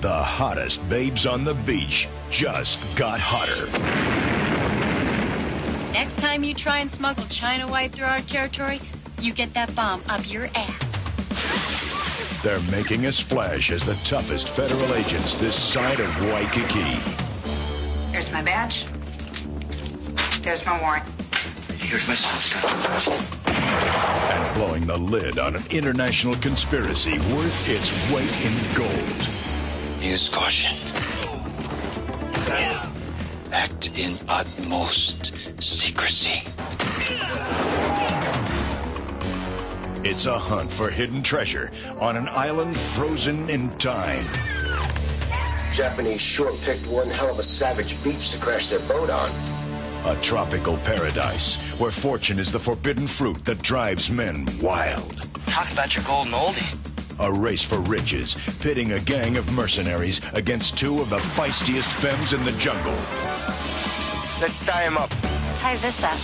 The hottest babes on the beach just got hotter. Next time you try and smuggle China White through our territory, you get that bomb up your ass. They're making a splash as the toughest federal agents this side of Waikiki. There's my badge. There's my warrant. Here's my son. And blowing the lid on an international conspiracy worth its weight in gold. Use caution. Act in utmost secrecy. It's a hunt for hidden treasure on an island frozen in time. Japanese sure picked one hell of a savage beach to crash their boat on. A tropical paradise where fortune is the forbidden fruit that drives men wild. Talk about your golden oldies. A race for riches, pitting a gang of mercenaries against two of the feistiest femmes in the jungle. Let's tie him up. Tie this up.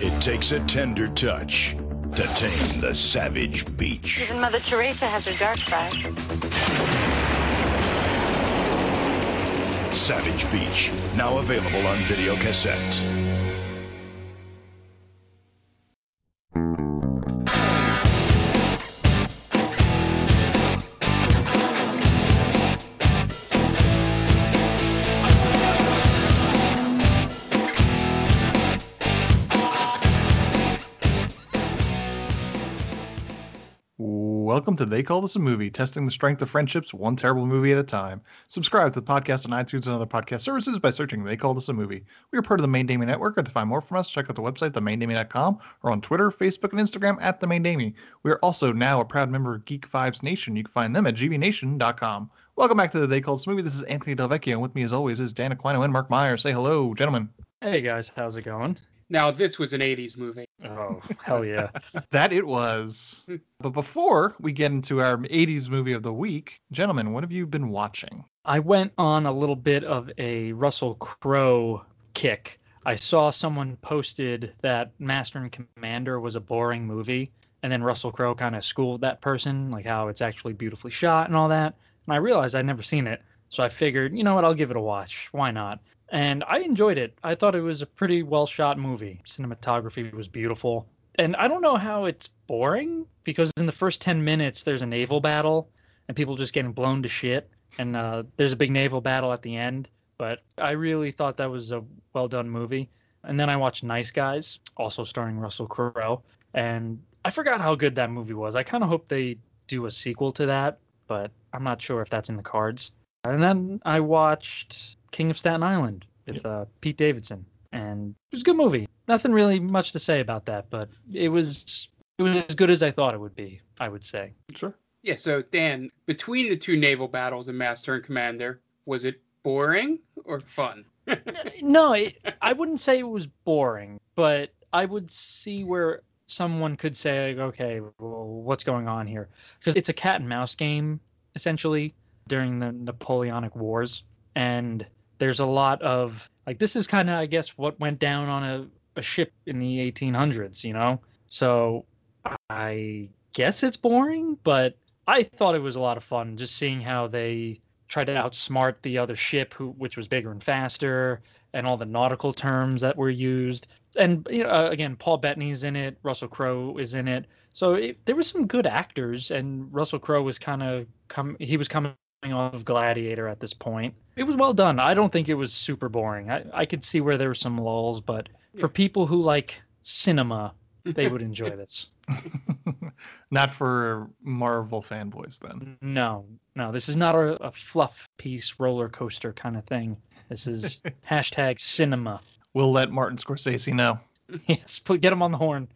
It takes a tender touch to tame the savage beach. Even Mother Teresa has her dark side. Savage Beach, now available on video cassette. Welcome to They Call This a Movie, testing the strength of friendships one terrible movie at a time. Subscribe to the podcast on iTunes and other podcast services by searching They Call This a Movie. We are part of the Main Damie Network, and to find more from us, check out the website, themaindamie.com, or on Twitter, Facebook, and Instagram at The Main Damie. We are also now a proud member of Geek Vibes Nation. You can find them at gbnation.com. Welcome back to the They Call This a Movie. This is Anthony Delvecchio, and with me as always is Dan Aquino and Mark Meyer. Say hello, gentlemen. Hey guys, how's it going? Now this was an 80s movie. Oh, hell yeah. that it was. But before we get into our 80s movie of the week, gentlemen, what have you been watching? I went on a little bit of a Russell Crowe kick. I saw someone posted that Master and Commander was a boring movie, and then Russell Crowe kind of schooled that person, like how it's actually beautifully shot and all that. And I realized I'd never seen it, so I figured, you know what, I'll give it a watch. Why not? And I enjoyed it. I thought it was a pretty well shot movie. Cinematography was beautiful. And I don't know how it's boring because in the first 10 minutes there's a naval battle and people just getting blown to shit and uh, there's a big naval battle at the end, but I really thought that was a well done movie. And then I watched Nice Guys, also starring Russell Crowe, and I forgot how good that movie was. I kind of hope they do a sequel to that, but I'm not sure if that's in the cards. And then I watched King of Staten Island with uh, Pete Davidson, and it was a good movie. Nothing really much to say about that, but it was it was as good as I thought it would be. I would say. Sure. Yeah. So Dan, between the two naval battles in Master and Commander, was it boring or fun? no, it, I wouldn't say it was boring, but I would see where someone could say, like, okay, well, what's going on here? Because it's a cat and mouse game essentially during the Napoleonic Wars, and there's a lot of like this is kind of I guess what went down on a, a ship in the 1800s, you know. So I guess it's boring, but I thought it was a lot of fun just seeing how they tried to outsmart the other ship, who which was bigger and faster, and all the nautical terms that were used. And you know, uh, again, Paul Bettany's in it, Russell Crowe is in it. So it, there were some good actors, and Russell Crowe was kind of come. He was coming off of Gladiator at this point. It was well done. I don't think it was super boring. I, I could see where there were some lulls, but for people who like cinema, they would enjoy this. not for Marvel fanboys then. No, no, this is not a, a fluff piece roller coaster kind of thing. This is hashtag cinema. We'll let Martin Scorsese know. yes, put, get him on the horn.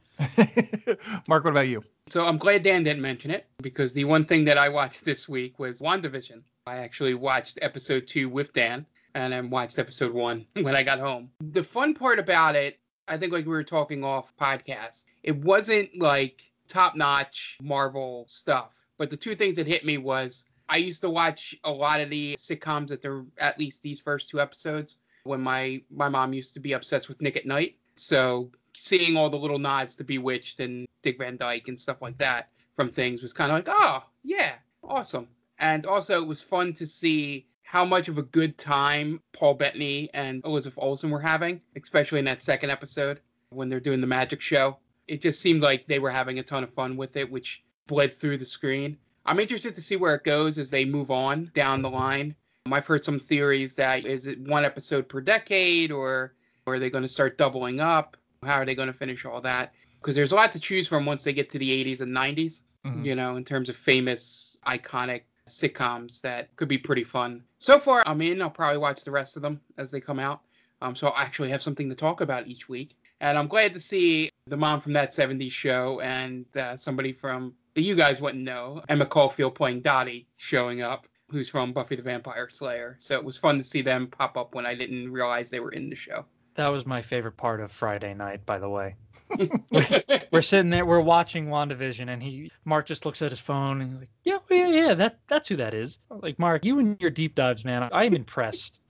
Mark, what about you? So I'm glad Dan didn't mention it because the one thing that I watched this week was WandaVision. I actually watched episode two with Dan and then watched episode one when I got home. The fun part about it, I think like we were talking off podcast, it wasn't like top notch Marvel stuff. But the two things that hit me was I used to watch a lot of the sitcoms that they're at least these first two episodes when my my mom used to be obsessed with Nick at Night. So seeing all the little nods to Bewitched and Dick Van Dyke and stuff like that from things was kind of like, oh yeah, awesome. And also, it was fun to see how much of a good time Paul Bettany and Elizabeth Olsen were having, especially in that second episode when they're doing the magic show. It just seemed like they were having a ton of fun with it, which bled through the screen. I'm interested to see where it goes as they move on down the line. I've heard some theories that is it one episode per decade or, or are they going to start doubling up? How are they going to finish all that? Because there's a lot to choose from once they get to the 80s and 90s, Mhm. you know, in terms of famous, iconic sitcoms that could be pretty fun. So far, I'm in. I'll probably watch the rest of them as they come out. Um, so I'll actually have something to talk about each week. And I'm glad to see the mom from that 70s show and uh, somebody from that you guys wouldn't know, Emma Caulfield playing Dottie, showing up, who's from Buffy the Vampire Slayer. So it was fun to see them pop up when I didn't realize they were in the show. That was my favorite part of Friday night, by the way. we're sitting there, we're watching WandaVision, and he Mark just looks at his phone and he's like, yeah, oh, yeah, yeah, that that's who that is. I'm like Mark, you and your deep dives, man, I am impressed.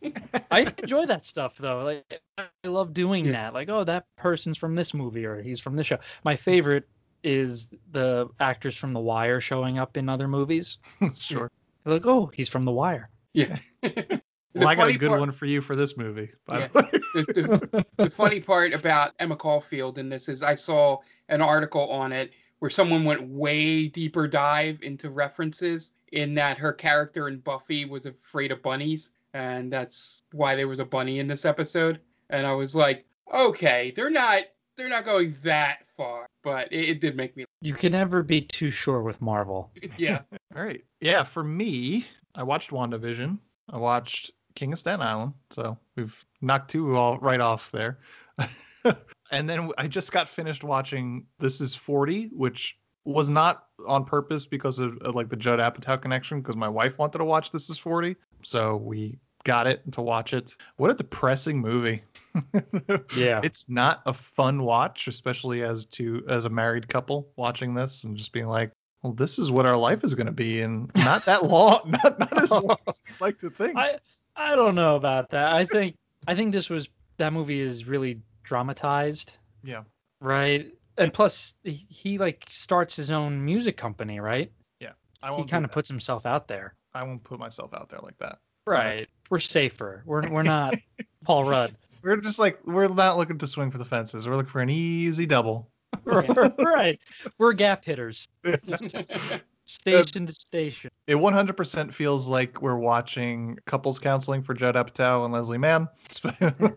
I enjoy that stuff though. Like I love doing that. Like, oh, that person's from this movie or he's from this show. My favorite is the actors from The Wire showing up in other movies. sure. They're like, oh, he's from The Wire. Yeah. Well, I got a good part- one for you for this movie. By Yeah. the way. the, the, the funny part about Emma Caulfield in this is I saw an article on it where someone went way deeper dive into references in that her character in Buffy was afraid of bunnies and that's why there was a bunny in this episode and I was like okay they're not they're not going that far but it, it did make me You can never be too sure with Marvel. yeah All right. Yeah, for me, I watched WandaVision. I watched King of Staten Island. So we've knocked two all right off there. and then I just got finished watching This Is 40, which was not on purpose because of, of like the Judd Apatow connection, because my wife wanted to watch This Is 40. So we got it to watch it. What a depressing movie. Yeah. It's not a fun watch, especially as to as a married couple watching this and just being like, well, this is what our life is going to be, and not that long, not, not as long as we like to think. I I don't know about that. I think I think this was that movie is really dramatized, yeah, right? And plus he, he like starts his own music company, right? I He won't. kind of puts himself out there. I won't put myself out there like that. Right. We're safer. We're we're not Paul Rudd. We're just like we're not looking to swing for the fences. We're looking for an easy double. right. We're gap hitters. Station to station. It 100% feels like we're watching couples counseling for Judd Apatow and Leslie Mann.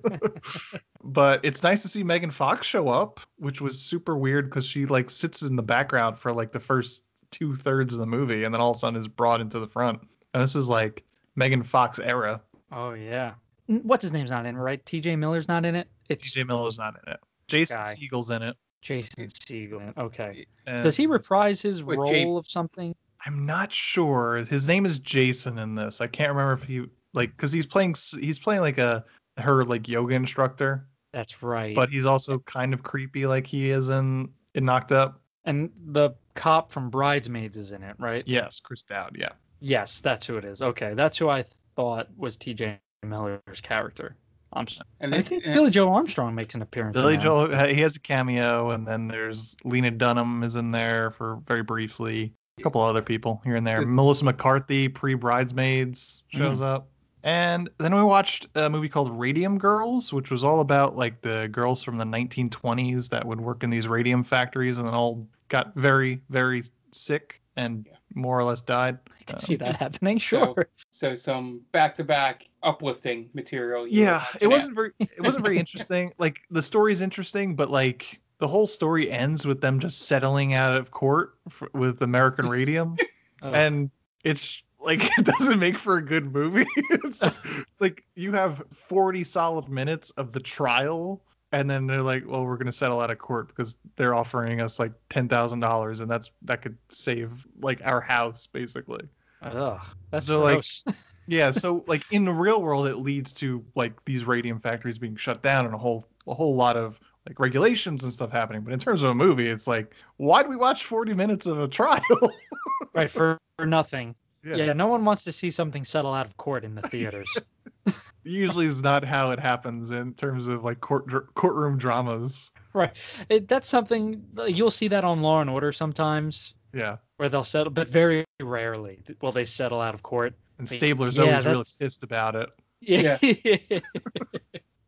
but it's nice to see Megan Fox show up, which was super weird because she like sits in the background for like the first two thirds of the movie, and then all of a sudden is brought into the front. And this is like Megan Fox era. Oh yeah. What's his name's not in it, right? T.J. Miller's not in it. TJ Miller's not in it. Jason Guy. Segel's in it. Jason Segel. Okay. Does he reprise his role of something? I'm not sure. His name is Jason in this. I can't remember if he like because he's playing he's playing like a her like yoga instructor, That's right. but he's also kind of creepy like he is in in Knocked Up. and the cop from Bridesmaids is in it, right? Yes, Chris Dowd. Yeah. Yes, that's who it is. Okay, that's who I thought was T.J. Miller's character. I'm and I think and- Billie Joe Armstrong makes an appearance. Billie Joe, he has a cameo, and then there's Lena Dunham is in there for very briefly. A couple other people here and there. Is- Melissa McCarthy, pre Bridesmaids, shows mm-hmm. up. And then we watched a movie called Radium Girls, which was all about like the girls from the 1920s that would work in these radium factories and then all got very, very sick and more or less died. I can Um, see that happening. Sure. so some back-to-back uplifting material you yeah it wasn't very it wasn't very interesting like the story's interesting but like the whole story ends with them just settling out of court f- with american radium Ugh. and it's like it doesn't make for a good movie it's, it's like you have 40 solid minutes of the trial and then they're like well we're going to settle out of court because they're offering us like $10,000 and that's that could save like our house basically Ugh, that's So, like, gross. yeah, so like in the real world, it leads to like these radium factories being shut down and a whole a whole lot of like regulations and stuff happening. But in terms of a movie, it's like, why do we watch 40 minutes of a trial? right for, for nothing. Yeah. Yeah. no one wants to see something settle out of court in the theaters. Usually is not how it happens in terms of like court dr- courtroom dramas. right. It, that's something you'll see that on Law and Order sometimes. Yeah. where they'll settle, but very rarely will they settle out of court. And Stabler's yeah, always really pissed about it. Yeah.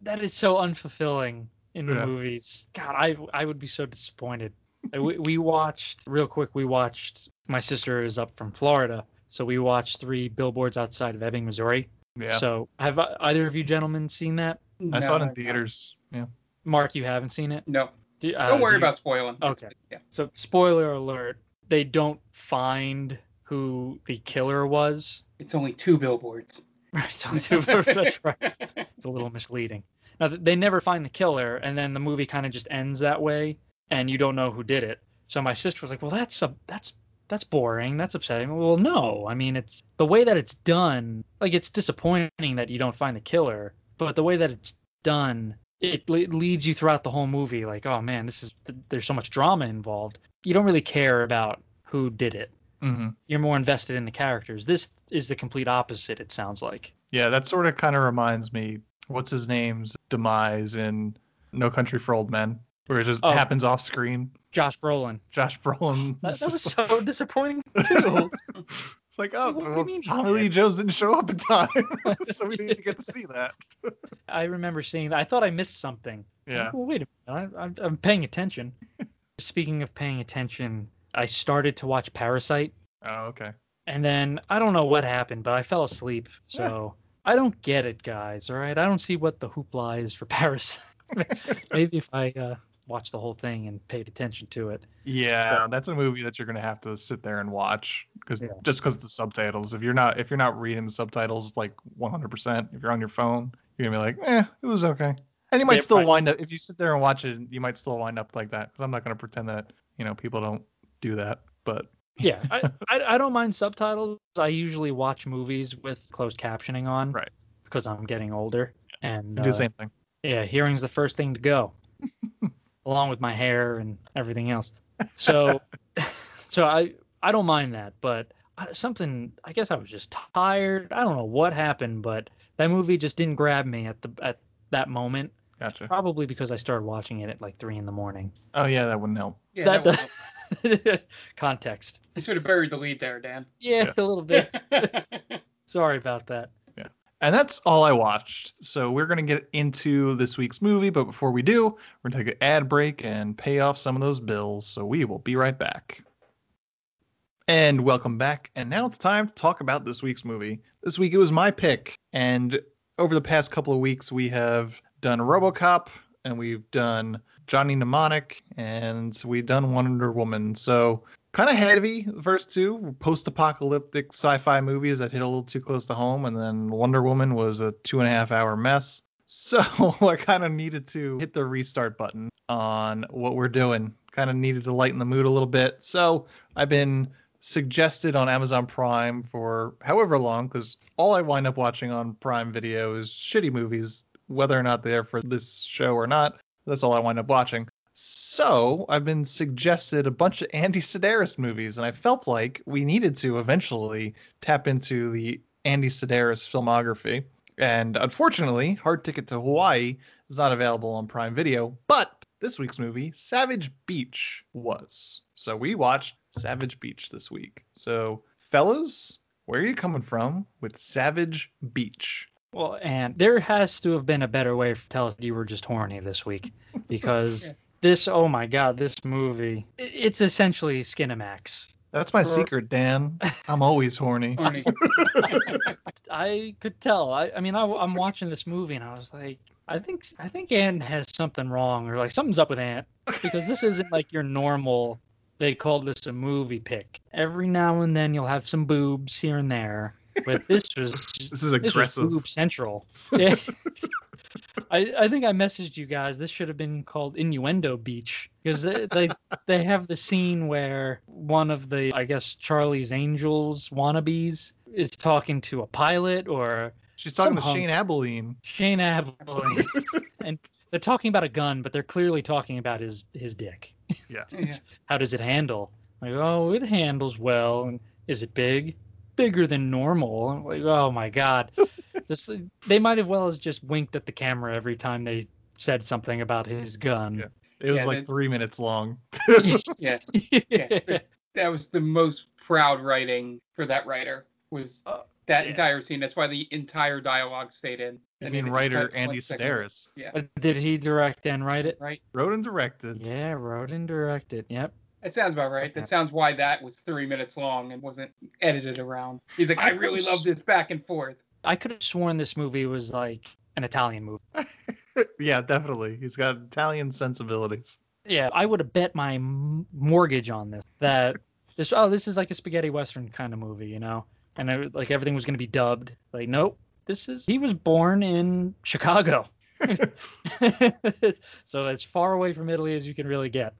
that is so unfulfilling in the Yeah. movies. God, I I would be so disappointed. We, we watched real quick. We watched. My sister is up from Florida, so we watched three billboards outside of Ebbing, Missouri. Yeah. So have uh, either of you gentlemen seen that? I saw it in theaters. Yeah. Mark, you haven't seen it. No. Do- uh, Don't worry do you- about spoiling. Okay. Yeah. So spoiler alert: they don't find who the killer was. It's only two billboards. Right, so that's right. It's a little misleading. Now they never find the killer, and then the movie kind of just ends that way, and you don't know who did it. So my sister was like, "Well, that's a, that's that's boring. That's upsetting." Well, no, I mean it's the way that it's done. Like it's disappointing that you don't find the killer, but the way that it's done, it le- leads you throughout the whole movie. Like, oh man, this is there's so much drama involved. You don't really care about who did it. hmm You're more invested in the characters. This is the complete opposite. It sounds like. Yeah, that sort of kind of reminds me. What's his name's demise in No Country for Old Men, where it just Oh. happens off screen. Josh Brolin. Josh Brolin. That, that was just so disappointing too. It's like, oh, What well, mean Tommy Lee? Jones didn't show up in time, so we didn't get to see that. I remember seeing that. I thought I missed something. Yeah. Well, wait a minute. I, I'm, I'm paying attention. Speaking of paying attention, I started to watch Parasite, Oh, okay. and then I don't know what happened, but I fell asleep. So I don't get it, guys. All right, I don't see what the hoopla is for Parasite. Maybe if I uh, watched the whole thing and paid attention to it. Yeah, that's a movie that you're gonna have to sit there and watch because Yeah. just because the subtitles. If you're not if you're not reading the subtitles like 100%, if you're on your phone, you're gonna be like, eh, it was okay. And you might Yeah, still right. wind up if you sit there and watch it, you might still wind up like that. Because I'm not gonna pretend that you know people don't do that, but Yeah, I, I I don't mind subtitles. I usually watch movies with closed captioning on. Right. Because I'm getting older. And you do uh, the same thing. Yeah, hearing's the first thing to go, along with my hair and everything else. So, so I I don't mind that, but I- something I guess I was just tired. I don't know what happened, but that movie just didn't grab me at the at that moment. Gotcha. Probably because I started watching it at like three in the morning. Oh yeah, that wouldn't help. Yeah, that that was, context. you sort of buried the lead there, Dan. Yeah, a little bit. Sorry about that. And that's all I watched. So we're going to get into this week's movie, but before we do, we're going to take an ad break and pay off some of those bills. So we will be right back. And welcome back. And now it's time to talk about this week's movie. This week it was my pick. And over the past couple of weeks, we have done Robocop and we've done Johnny Mnemonic and we've done Wonder Woman. So kind of heavy, the first two post-apocalyptic sci-fi movies that hit a little too close to home, and then Wonder Woman was a two and a half hour mess. So I kind of needed to hit the restart button on what we're doing. Kind of needed to lighten the mood a little bit. So I've been suggested on Amazon Prime for however long, because all I wind up watching on Prime Video is shitty movies, whether or not they're for this show or not. That's all I wind up watching. So I've been suggested a bunch of Andy Sidaris movies, and I felt like we needed to eventually tap into the Andy Sidaris filmography. And unfortunately, Hard Ticket to Hawaii is not available on Prime Video, but this week's movie, Savage Beach, was. So we watched Savage Beach this week. So, fellas, where are you coming from with Savage Beach? Well, and there has to have been a better way to tell us you were just horny this week, because Yeah. This, oh my god, this movie, it's essentially Skinamax. That's my secret, Dan. I'm always horny. Horny. I could tell. I, I mean, I, am watching this movie and I was like, I think, I think Ant has something wrong or like something's up with Ant because this isn't like your normal. They call this a movie pick. Every now and then you'll have some boobs here and there, but this was This is this was aggressive. central. Yeah. I, I think I messaged you guys. This should have been called Innuendo Beach because they, they they have the scene where one of the I guess Charlie's Angels wannabes is talking to a pilot or She's talking to hunk. Shane Abilene. Shane Abilene, and they're talking about a gun, but they're clearly talking about his his dick. Yeah. Yeah. How does it handle? Like, oh, it handles well. And is it big? Bigger than normal. I'm like, oh my god. Just, they might as well as just winked at the camera every time they said something about his gun. It was Yeah, like that- three minutes long. Yeah. Yeah. that was the most proud writing for that writer was Uh, that yeah. entire scene. That's why the entire dialogue stayed in. I mean, it- it writer Andy one second. Sidaris Yeah, But did he direct and write it? right. wrote and directed. Yeah, wrote and directed. Yep. That sounds about right. That sounds why that was three minutes long and wasn't edited around. He's like, I I really love this back and forth. I could have sworn this movie was like an Italian movie. yeah, definitely. He's got Italian sensibilities. Yeah, I would have bet my m- mortgage on this that this oh this is like a spaghetti western kind of movie, you know, and I, like everything was gonna be dubbed. Like nope, this is he was born in Chicago, so as far away from Italy as you can really get.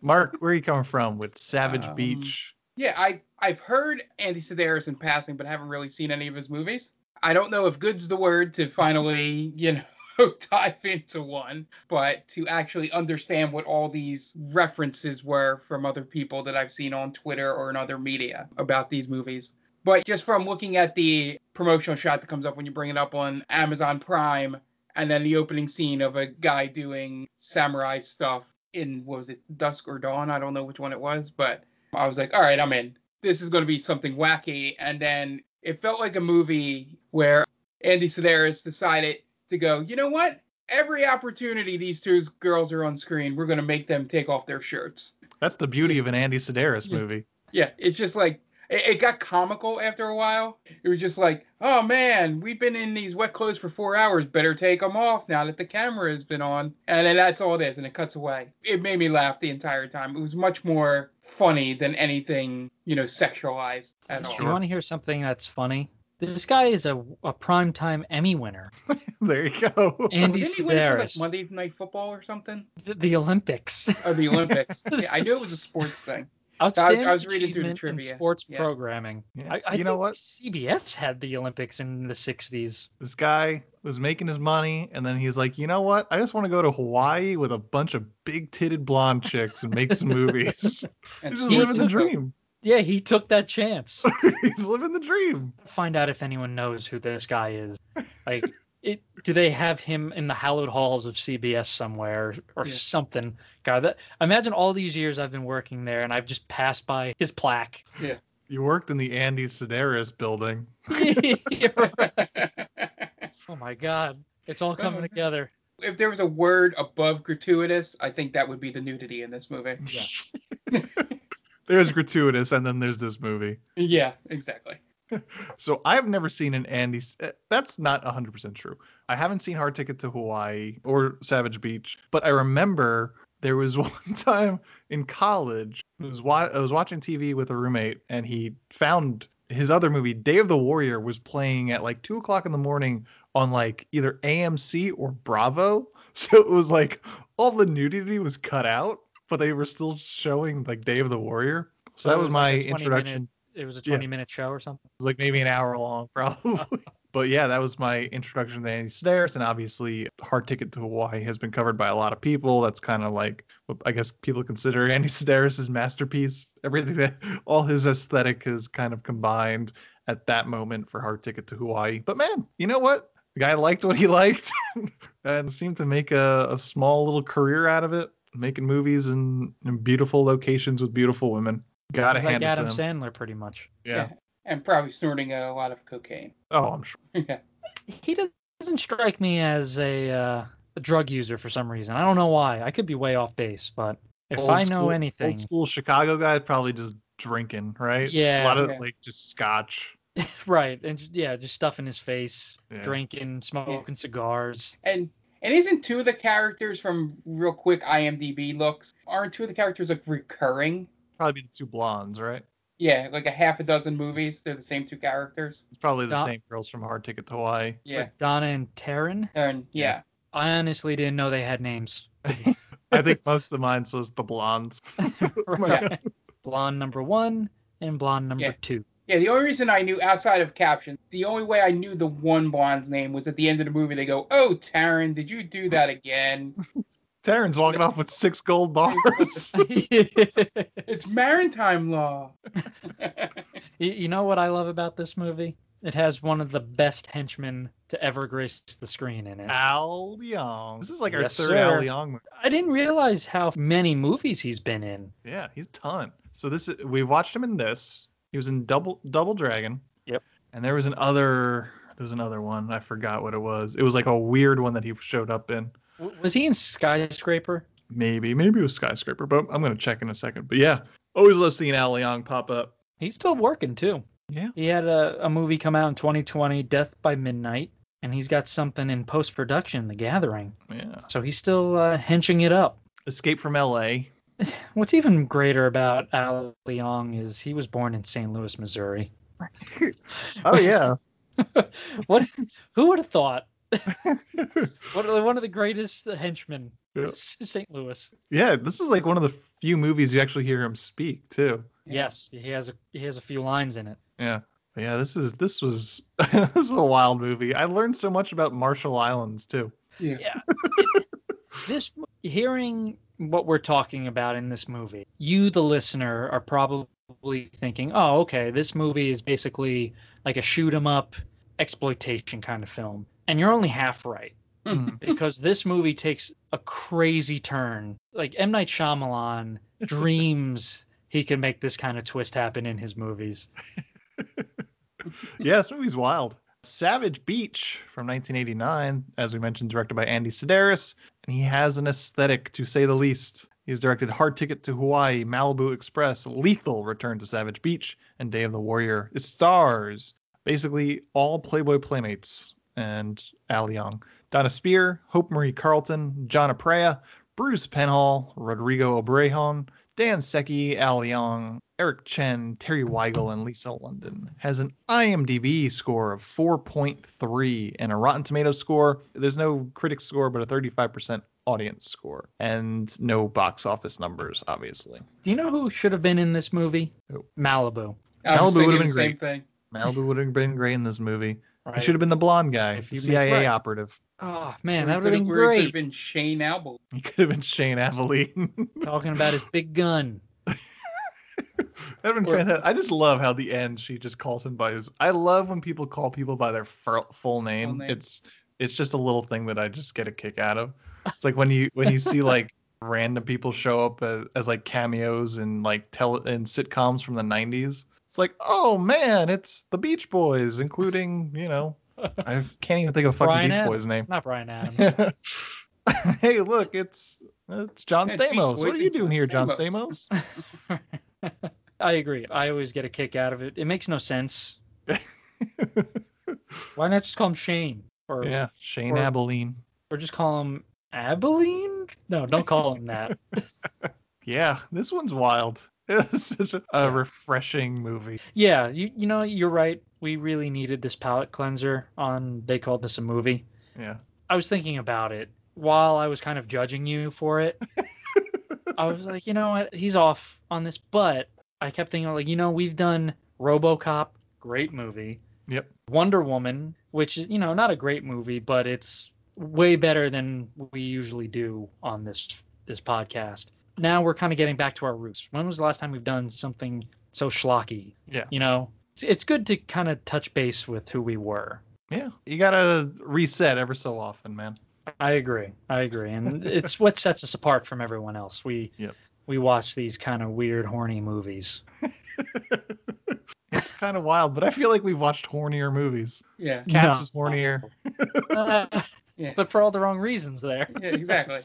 Mark, where are you coming from with Savage Um, Beach? Yeah, I I've heard Andy Sidaris in passing, but haven't really seen any of his movies. I don't know if good's the word to finally, you know, dive into one, but to actually understand what all these references were from other people that I've seen on Twitter or in other media about these movies. But just from looking at the promotional shot that comes up when you bring it up on Amazon Prime, and then the opening scene of a guy doing samurai stuff in what was it, Dusk or Dawn? I don't know which one it was, but I was like, all right, I'm in. This is going to be something wacky. And then it felt like a movie where Andy Sidaris decided to go, you know what? Every opportunity these two girls are on screen, we're going to make them take off their shirts. That's the beauty of an Andy Sidaris movie. Yeah, it's just like it, it got comical after a while. It was just like, oh man, we've been in these wet clothes for four hours. Better take them off now that the camera has been on. And then that's all it is, and it cuts away. It made me laugh the entire time. It was much more funny than anything, you know, sexualized at all. Do you want to hear something that's funny? This guy is a, a primetime Emmy winner. there you go. Andy Didn't he win for like Sidaris. Monday Night Football or something? The, the Olympics. Or the Olympics? yeah, I knew it was a sports thing. Outstanding I was reading through the in trivia. sports Yeah. programming. Yeah. I, I You know what? CBS had the Olympics in the 60s. This guy was making his money, and then he's like, you know what? I just want to go to Hawaii with a bunch of big titted blonde chicks and make some movies. He's just sports living the info. dream. Yeah, he took that chance. He's living the dream. Find out if anyone knows who this guy is. Like, it, do they have him in the hallowed halls of CBS somewhere or Yeah. something? God, that, imagine all these years I've been working there and I've just passed by his plaque. Yeah. You worked in the Andy Sidaris building. Right. oh my God, it's all coming together. if there was a word above gratuitous, I think that would be the nudity in this movie. Yeah. There's gratuitous, and then there's this movie. Yeah, exactly. So I've never seen an Andy. Eh, That's not 100% true. I haven't seen Hard Ticket to Hawaii or Savage Beach, but I remember there was one time in college. I was, wa- I was watching TV with a roommate, and he found his other movie, Day of the Warrior, was playing at like two o'clock in the morning on like either AMC or Bravo. So it was like all the nudity was cut out, but they were still showing like Day of the Warrior. So that was, was my like 20 introduction. minute- It was a Yeah. 20 minute show or something. It was like maybe an hour long, probably. Oh. but yeah, that was my introduction to Andy Sidaris, and obviously, Hard Ticket to Hawaii has been covered by a lot of people. That's kind of like what I guess people consider Andy Sidaris' masterpiece. Everything that all his aesthetic is kind of combined at that moment for Hard Ticket to Hawaii. But man, you know what? The guy liked what he liked and seemed to make a, a small little career out of it, making movies in, in beautiful locations with beautiful women. Gotta He's like hand Adam to him. Sandler, pretty much. yeah. And probably snorting a lot of cocaine. Oh, I'm sure. yeah. He doesn't strike me as a, uh, a drug user for some reason. I don't know why. I could be way off base, but if Old I know school- anything, Old school Chicago guy probably just drinking, right? Yeah, A lot of yeah. like just scotch. right? And yeah, just stuff in his face, Yeah. drinking, smoking cigars. And and isn't two of the characters from real quick IMDb looks aren't two of the characters like recurring? Probably the two blondes, right? Yeah, like a half a dozen movies, they're the same two characters. It's probably the Don- same girls from Hard Ticket to Hawaii. Yeah. Like Donna and Taryn. And yeah. I honestly didn't know they had names. I think most of mine was the blondes. Right. Blonde number one and blonde number Yeah. two. Yeah, the only reason I knew outside of captions, the only way I knew the one blonde's name was at the end of the movie. They go, "Oh, Taryn, did you do that again?" Taryn's walking off with six gold bars. it's maritime law. You, you know what I love about this movie? It has one of the best henchmen to ever grace the screen in it. Al Leong. This is like our Yes, third sir. Al Leong movie. I didn't realize how many movies he's been in. Yeah, he's a ton. So this is, we watched him in this. He was in Double Double Dragon. Yep. And there was another there was another one. I forgot what it was. It was like a weird one that he showed up in. W- Was he in Skyscraper? Maybe maybe it was Skyscraper, but I'm gonna check in a second. But yeah, always love seeing Al Leong pop up. He's still working too. Yeah. He had a, a movie come out in 2020, Death by Midnight, and he's got something in post production, The Gathering. Yeah. So he's still uh, henching it up. Escape from L.A. What's even greater about Al Leong is he was born in St. Louis, Missouri. Oh yeah. what? Who would have thought? one, of the, one of the greatest henchmen, Yeah. St. Louis. yeah. This is like one of the few movies you actually hear him speak too. Yes, he has a he has a few lines in it. Yeah. But yeah, this is this was this was a wild movie. I learned so much about Marshall Islands too. Yeah. Yeah. this hearing what we're talking about in this movie, you the listener are probably thinking, "Oh, okay, this movie is basically like a shoot 'em up exploitation kind of film." And you're only half right. Hmm. because this movie takes a crazy turn. Like M Night Shyamalan dreams he can make this kind of twist happen in his movies. yeah, this movie's wild. Savage Beach from 1989, as we mentioned, directed by Andy Sidaris, and he has an aesthetic to say the least. He's directed Hard Ticket to Hawaii, Malibu Express, Lethal, Return to Savage Beach, and Day of the Warrior. It stars basically all Playboy playmates and Al Leong. Dona Speir, Hope Marie Carlton, John Aprea, Bruce Penhall, Rodrigo Obregón, Dan Secchi, Al Leong, Eric Chen, Teri Weigel, and Lisa London. Has an IMDb score of 4.3 and a Rotten Tomatoes score. There's no critic score, but a 35% audience score. And no box office numbers, obviously. Do you know who should have been in this movie? Who? Malibu. Malibu would've been the same great. thing. Malibu would have been great in this movie. He should have been the blonde guy, If you make- CIA right. operative. Oh man, that would have been or it Could have been Shane Albert. He could have been Shane Abilene. Talking about his big gun. That'd been Or- fantastic. I just love how the end she just calls him by his. I love when people call people by their fur- full name. Full name. It's it's just a little thing that I just get a kick out of. It's like when you when you see like random people show up as, as like cameos and like tele in sitcoms from the 90s. It's like, oh man, it's the Beach Boys, including you know, I can't even think of a fucking Brian Beach Adams. Boys name. Not Brian Adams. hey, look, it's it's John Yeah, Stamos. What are you doing John here, John Stamos. Stamos? I agree. I always get a kick out of it. It makes no sense. Why not just call him Shane? Or yeah, Shane or- Abilene. or just call him Abilene? No, don't call him that. Yeah, this one's wild. It's such a, a refreshing movie. yeah, you you know you're right. We really needed this palate cleanser on they called this a movie. Yeah. I was thinking about it while I was kind of judging you for it. I was like, you know what? He's off on this, but I kept thinking like, you know, we've done RoboCop, great movie. Yep. Wonder Woman, which is, you know, not a great movie, but it's way better than we usually do on this this podcast. Now we're kind of getting back to our roots. When was the last time we've done something so schlocky? Yeah. You know, it's, it's good to kind of touch base with who we were. Yeah. You gotta reset ever so often, man. I agree. I agree, and it's what sets us apart from everyone else. We Yep. we watch these kind of weird, horny movies. It's kind of wild, but I feel like we've watched hornier movies. Yeah. Cats No. was hornier. Uh, Yeah. But for all the wrong reasons there. Yeah, exactly.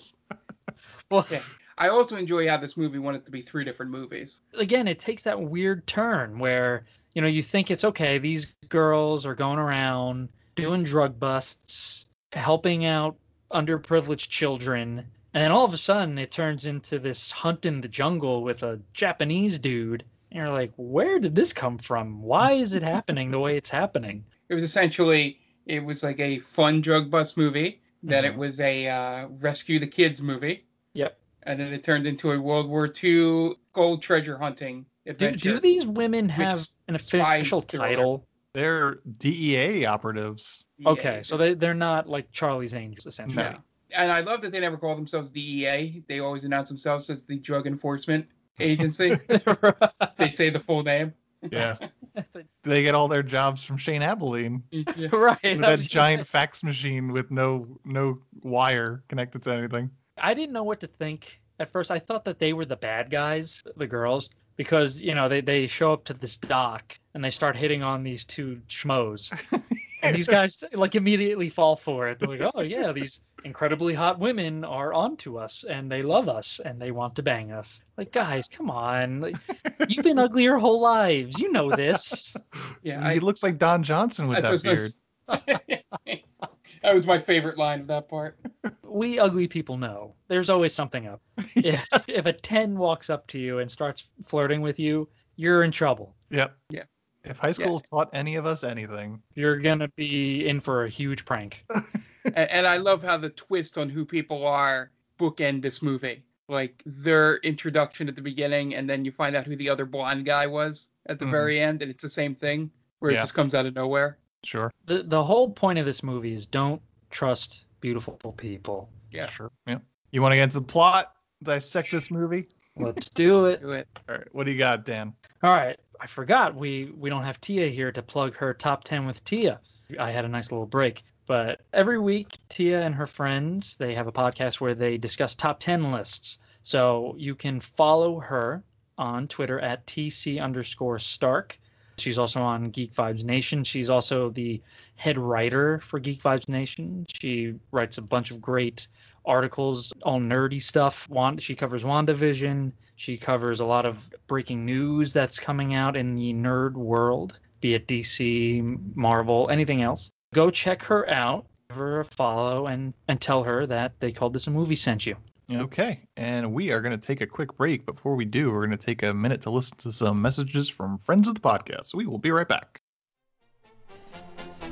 Well, Yeah. I also enjoy how this movie wanted to be three different movies. again, it takes that weird turn where you know you think it's okay. These girls are going around doing drug busts, helping out underprivileged children, and then all of a sudden it turns into this hunt in the jungle with a Japanese dude. And you're like, where did this come from? Why is it happening the way it's happening? It was essentially it was like a fun drug bust movie. Then Mhm. it was a uh, rescue the kids movie. Yep. And then it turned into a World War II gold treasure hunting Do, adventure. do these women have an official title? They're DEA operatives. Yeah. Okay, so they they're not like Charlie's Angels essentially. No. and I love that they never call themselves DEA. They always announce themselves as the Drug Enforcement Agency. they say the full name. Yeah. they get all their jobs from Shane Abilene Yeah. right. with that giant say, fax machine with no no wire connected to anything. I didn't know what to think at first. I thought that they were the bad guys, the girls, because you know they they show up to this dock and they start hitting on these two schmoes, and these guys like immediately fall for it. They're like, oh yeah, these incredibly hot women are onto us and they love us and they want to bang us. Like guys, come on, like, you've been ugly your whole lives. You know this. Yeah, he I, looks like Don Johnson with that beard. my- that was my favorite line of that part. We ugly people know there's always something up. If, if a 10 walks up to you and starts flirting with you, you're in trouble. Yep. Yeah. If high school's taught any of us anything, You're going to be in for a huge prank. and, and I love how the twist on who people are bookend this movie. Like their introduction at the beginning, and then you find out who the other blonde guy was at the Mhm. very end, and it's the same thing where Yeah. it just comes out of nowhere. sure. The, the whole point of this movie is don't trust beautiful people. Yeah. Sure. Yeah. You want to get into the plot? Dissect this movie? Let's do it. Do it. All right. What do you got, Dan? All right. I forgot we we don't have Tia here to plug her top 10 with Tia. I had a nice little break. But every week, Tia and her friends, they have a podcast where they discuss top 10 lists. So you can follow her on Twitter at TC underscore Stark. She's also on Geek Vibes Nation. She's also the head writer for Geek Vibes Nation. She writes a bunch of great articles, all nerdy stuff. She covers WandaVision. She covers a lot of breaking news that's coming out in the nerd world, be it DC, Marvel, anything else. Go check her out, give her a follow, and, and tell her that they called this a movie sent you. Okay. And we are going to take a quick break. Before we do, we're going to take a minute to listen to some messages from friends of the podcast. We will be right back.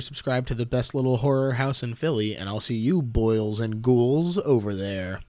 subscribed to the best little horror house in Philly, and I'll see you boils and ghouls over there.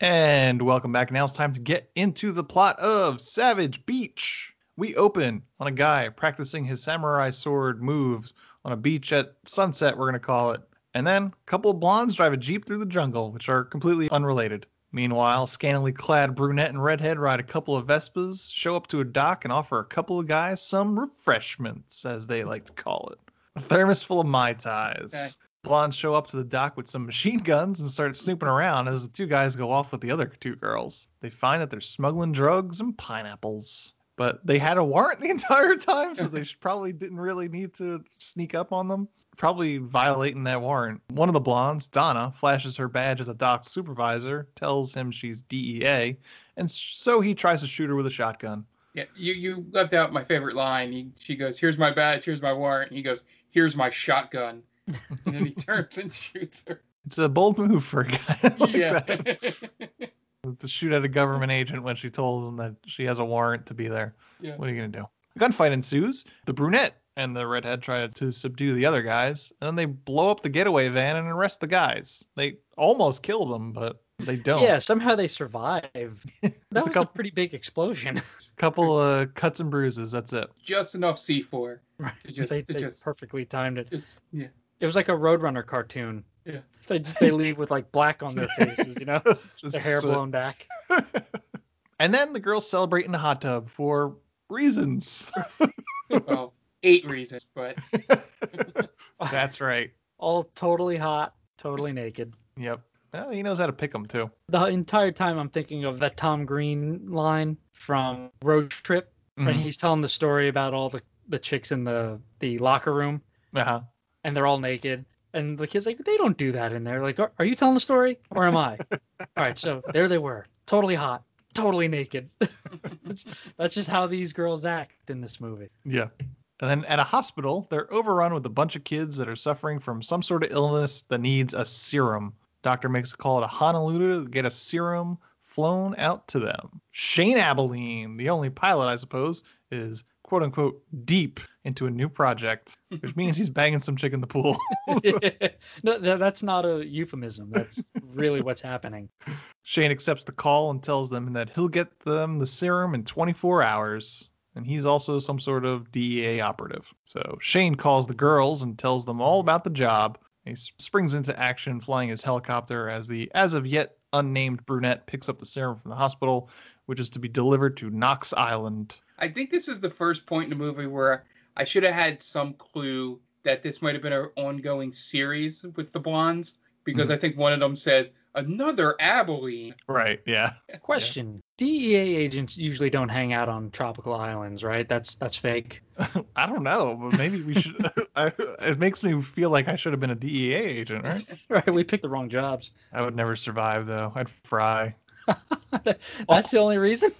And welcome back. Now it's time to get into the plot of Savage Beach. We open on a guy practicing his samurai sword moves on a beach at sunset, we're going to call it. And then a couple of blondes drive a jeep through the jungle, which are completely unrelated. Meanwhile, scantily clad brunette and redhead ride a couple of Vespas, show up to a dock, and offer a couple of guys some refreshments, as they like to call it. A thermos full of Mai Tais. Okay. Blondes show up to the dock with some machine guns and start snooping around as the two guys go off with the other two girls. They find that they're smuggling drugs and pineapples. But they had a warrant the entire time, so they probably didn't really need to sneak up on them. Probably violating that warrant. One of the blondes, Donna, flashes her badge at the dock's supervisor, tells him she's DEA, and so he tries to shoot her with a shotgun. Yeah, you, you left out my favorite line. He, she goes, "Here's my badge, here's my warrant." And he goes, "Here's my shotgun," and then he turns and shoots her. It's a bold move for a guy like yeah. that. to shoot at a government agent when she tells him that she has a warrant to be there. Yeah. What are you gonna do? A gunfight ensues. The brunette and the redhead try to subdue the other guys, and then they blow up the getaway van and arrest the guys. They almost kill them, but they don't. Yeah, somehow they survive. That was a a, pretty big explosion. A couple of cuts and bruises. That's it. just enough C4 to just they to they just, perfectly timed it. just yeah. It was like a Roadrunner cartoon. Yeah. They just they leave with like black on their faces, you know, Just their hair soot. blown back. And then the girls celebrate in the hot tub for reasons. Well, eight reasons, but That's right. All totally hot, totally naked. Yep. Well, he knows how to pick them too. The entire time I'm thinking of that Tom Green line, from Road Trip when Mhm. he's telling the story about all the the chicks in the the locker room Uh-huh. and they're all naked. And the kid's like, they don't do that in there. Like, are, are you telling the story or am I? all right, so there they were, totally hot, totally naked. That's just how these girls act in this movie. Yeah. And then at a hospital, they're overrun with a bunch of kids that are suffering from some sort of illness that needs a serum. Doctor makes a call to Honolulu to get a serum flown out to them. Shane Abilene, the only pilot, I suppose, is quote unquote deep into a new project, which means he's banging some chick in the pool. no, that's not a euphemism. That's really what's happening. Shane accepts the call and tells them that he'll get them the serum in 24 hours. And he's also some sort of DEA operative. So Shane calls the girls and tells them all about the job. He springs into action flying his helicopter as the as of yet unnamed brunette picks up the serum from the hospital, which is to be delivered to Knox Island. I think this is the first point in the movie where I should have had some clue that this might have been an ongoing series with the blondes because Mhm. I think one of them says another Abilene. Right, yeah. Question: DEA agents usually don't hang out on tropical islands, right? That's that's fake. I don't know, but maybe we should. I, it makes me feel like I should have been a DEA agent, right? right, we picked the wrong jobs. I would never survive though. I'd fry. That's the only reason.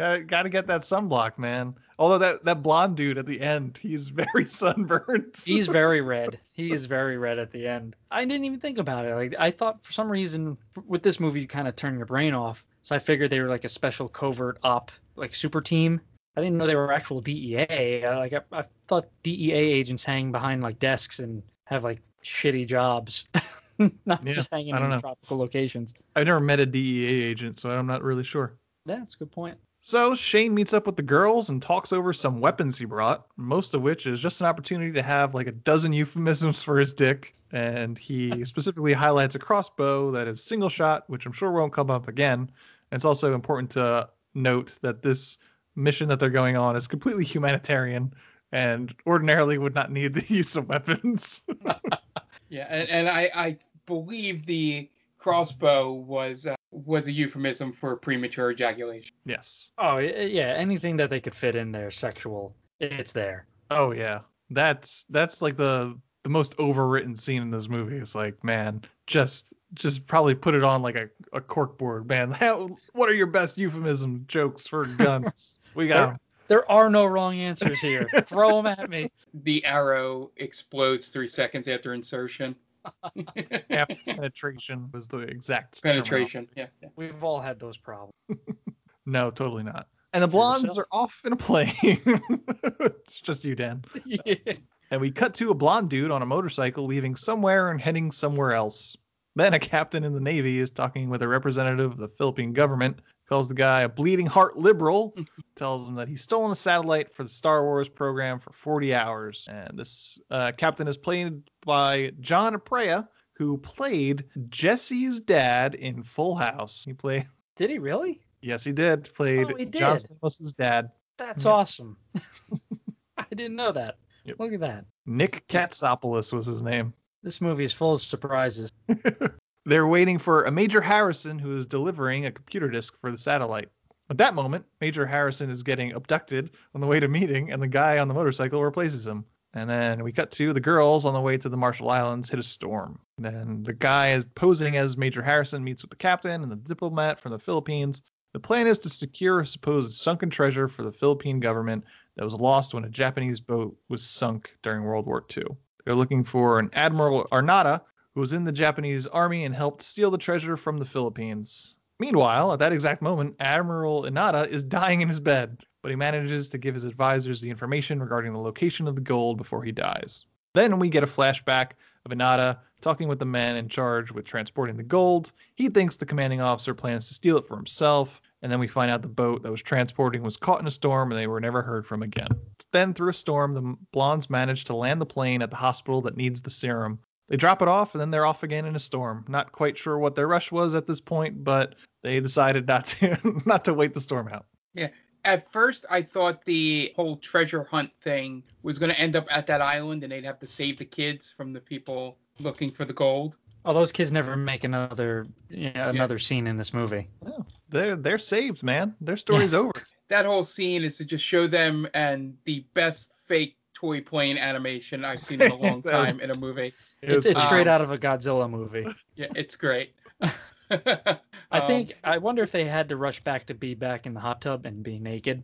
Got got to get that sunblock, man. Although that that blonde dude at the end, he's very sunburned. He's very red. He is very red at the end. I didn't even think about it. Like I thought for some reason with this movie you kind of turn your brain off. So I figured they were like a special covert op like super team. I didn't know they were actual DEA. Uh, Like I, I thought DEA agents hang behind like desks and have like shitty jobs, not Yeah, just hanging I in know. tropical locations. I've never met a DEA agent, so I'm not really sure. Yeah, that's a good point. So Shane meets up with the girls and talks over some weapons he brought, most of which is just an opportunity to have like a dozen euphemisms for his dick. And he specifically highlights a crossbow that is single shot, which I'm sure won't come up again. And it's also important to note that this mission that they're going on is completely humanitarian and ordinarily would not need the use of weapons. Yeah, and, and I, I believe the crossbow was uh, was a euphemism for premature ejaculation. yes. Oh yeah, anything that they could fit in there sexual, it's there. Oh yeah, that's that's like the the most overwritten scene in this movie. It's like, man, just just probably put it on like a, a cork board, man. How, what are your best euphemism jokes for guns? we got 'em. There are no wrong answers here. Throw them at me. The arrow explodes three seconds after insertion. Half penetration was the exact Penetration. Yeah, yeah. We've all had those problems. No, totally not. And the blondes are off in a plane. it's just you, Dan. yeah. And we cut to a blonde dude on a motorcycle leaving somewhere and heading somewhere else. Then a captain in the Navy is talking with a representative of the Philippine government, calls the guy a bleeding heart liberal, tells him that he's stolen a satellite for the Star Wars program for 40 hours. And this uh, captain is played by John Aprea, who played Jesse's dad in Full House. He played, Did he really? yes, he did, played Oh, he did. John did. Stamos' dad. That's Yeah. awesome. I didn't know that. Yep. Look at that. Nick Katsopolis was his name. This movie is full of surprises. They're waiting for a Major Harrison who is delivering a computer disk for the satellite. At that moment, Major Harrison is getting abducted on the way to meeting, and the guy on the motorcycle replaces him. And then we cut to the girls on the way to the Marshall Islands hit a storm. Then the guy is posing as Major Harrison meets with the captain and the diplomat from the Philippines. The plan is to secure a supposed sunken treasure for the Philippine government that was lost when a Japanese boat was sunk during World War II. They're looking for an Admiral Inada who was in the Japanese army and helped steal the treasure from the Philippines. Meanwhile, at that exact moment, Admiral Inada is dying in his bed, but he manages to give his advisors the information regarding the location of the gold before he dies. Then we get a flashback of Inada talking with the man in charge with transporting the gold. He thinks the commanding officer plans to steal it for himself, and then we find out the boat that was transporting was caught in a storm and they were never heard from again. Then, through a storm, the blondes manage to land the plane at the hospital that needs the serum. They drop it off and then they're off again in a storm. Not quite sure what their rush was at this point, but they decided not to not to wait the storm out. Yeah. At first, I thought the whole treasure hunt thing was going to end up at that island and they'd have to save the kids from the people looking for the gold. Oh, those kids never make another you know, another scene in this movie. Oh, they're they're saved, man. Their story's over. That whole scene is to just show them and the best fake toy plane animation I've seen in a long time in a movie. It's, it's straight Um, out of a Godzilla movie. Yeah, it's great. I Um, think I wonder if they had to rush back to be back in the hot tub and be naked.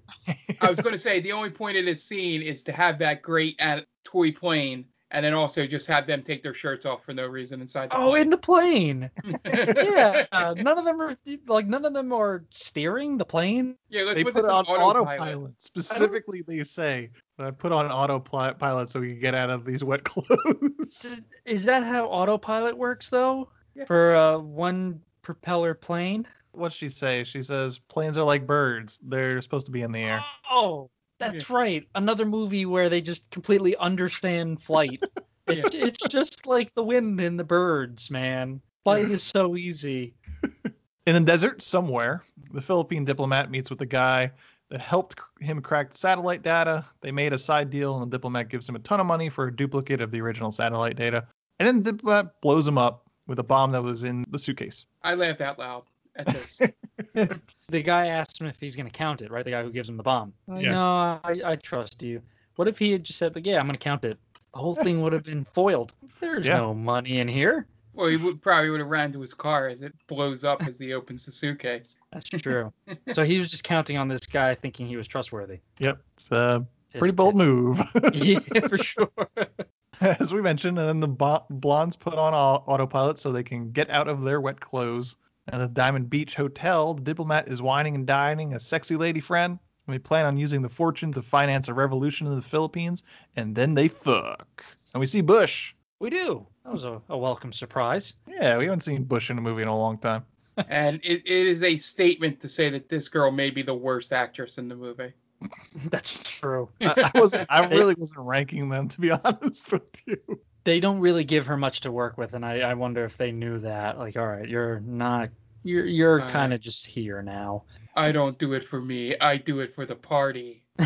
I was going to say the only point of this scene is to have that great at- toy plane, and then also just have them take their shirts off for no reason inside. The Oh, plane. in the plane. yeah, uh, none of them are like none of them are steering the plane. yeah, let's they put put this it on on autopilot. autopilot. Specifically, they say uh, put on autopilot so we can get out of these wet clothes. Is that how autopilot works though? Yeah. For uh, one propeller plane? What's she say? She says planes are like birds. They're supposed to be in the air. Oh, that's right. Another movie where they just completely understand flight. It, It's just like the wind and the birds, man. Flight is so easy. In the desert somewhere, the Philippine diplomat meets with the guy that helped him crack satellite data. They made a side deal, and the diplomat gives him a ton of money for a duplicate of the original satellite data. And then the diplomat blows him up with a bomb that was in the suitcase. I laughed out loud at this. The guy asked him if he's going to count it, right? The guy who gives him the bomb. Uh, Yeah. No, I, I trust you. What if he had just said, like, yeah, I'm going to count it? The whole thing would have been foiled. There's Yeah. no money in here. well, he would, probably would have ran to his car as it blows up as he opens the suitcase. That's true. so he was just counting on this guy thinking he was trustworthy. Yep, it's a pretty bold move. yeah, for sure. As we mentioned, and then the bo- blondes put on autopilot so they can get out of their wet clothes. At the Diamond Beach Hotel, the diplomat is whining and dining a sexy lady friend. And we plan on using the fortune to finance a revolution in the Philippines, and then they fuck. And we see Bush. We do. That was a, a welcome surprise. Yeah, we haven't seen Bush in a movie in a long time. and it, it is a statement to say that this girl may be the worst actress in the movie. That's true. I, I wasn't. I really wasn't ranking them to be honest with you. They don't really give her much to work with, and I, I wonder if they knew that. Like, all right, you're not, you're you're kind of just here now. I don't do it for me. I do it for the party.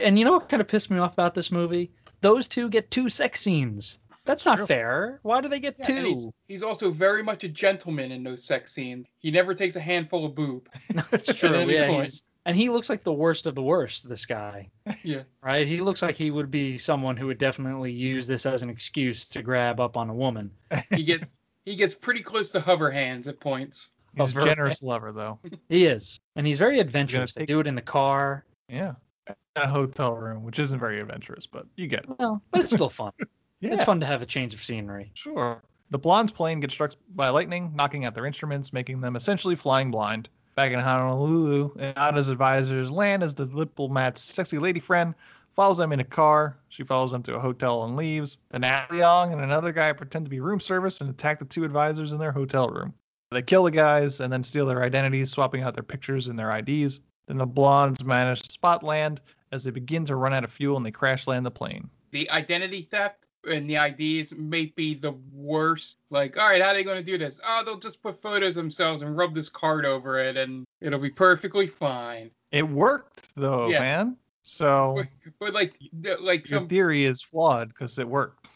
And you know what kind of pissed me off about this movie? Those two get two sex scenes. That's not fair. Why do they get Yeah, two? he's, he's also very much a gentleman in those sex scenes. He never takes a handful of boob. That's true. Yeah, he's, and he looks like the worst of the worst. This guy, Yeah. right? He looks like he would be someone who would definitely use this as an excuse to grab up on a woman. He gets he gets pretty close to hover hands at points. He's a Of her- generous lover, though. He is, and he's very adventurous. They do it in the car. Yeah. In a hotel room, which isn't very adventurous, but you get it. Well, but it's still fun. Yeah. It's fun to have a change of scenery. Sure. The blonde's plane gets struck by lightning, knocking out their instruments, making them essentially flying blind. Back in Honolulu, Inada's advisors land as the diplomat's sexy lady friend follows them in a car. She follows them to a hotel and leaves. Then Leong and another guy pretend to be room service and attack the two advisors in their hotel room. They kill the guys and then steal their identities, swapping out their pictures and their IDs. Then the blondes manage to spot land as they begin to run out of fuel and they crash land the plane. The identity theft and the IDs may be the worst. Like, all right, how are they going to do this? Oh, they'll just put photos themselves and rub this card over it, and it'll be perfectly fine. It worked though, Yeah. man. So But, but like, the- like your some, theory is flawed because it worked.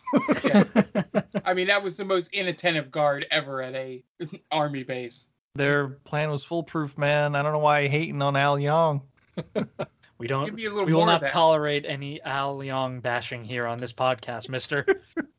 yeah. I mean, that was the most inattentive guard ever at a army base. Their plan was foolproof, man. I don't know why you're hating on Al Leong. We don't. Give me a little we will more not tolerate any Al Leong bashing here on this podcast, Mister.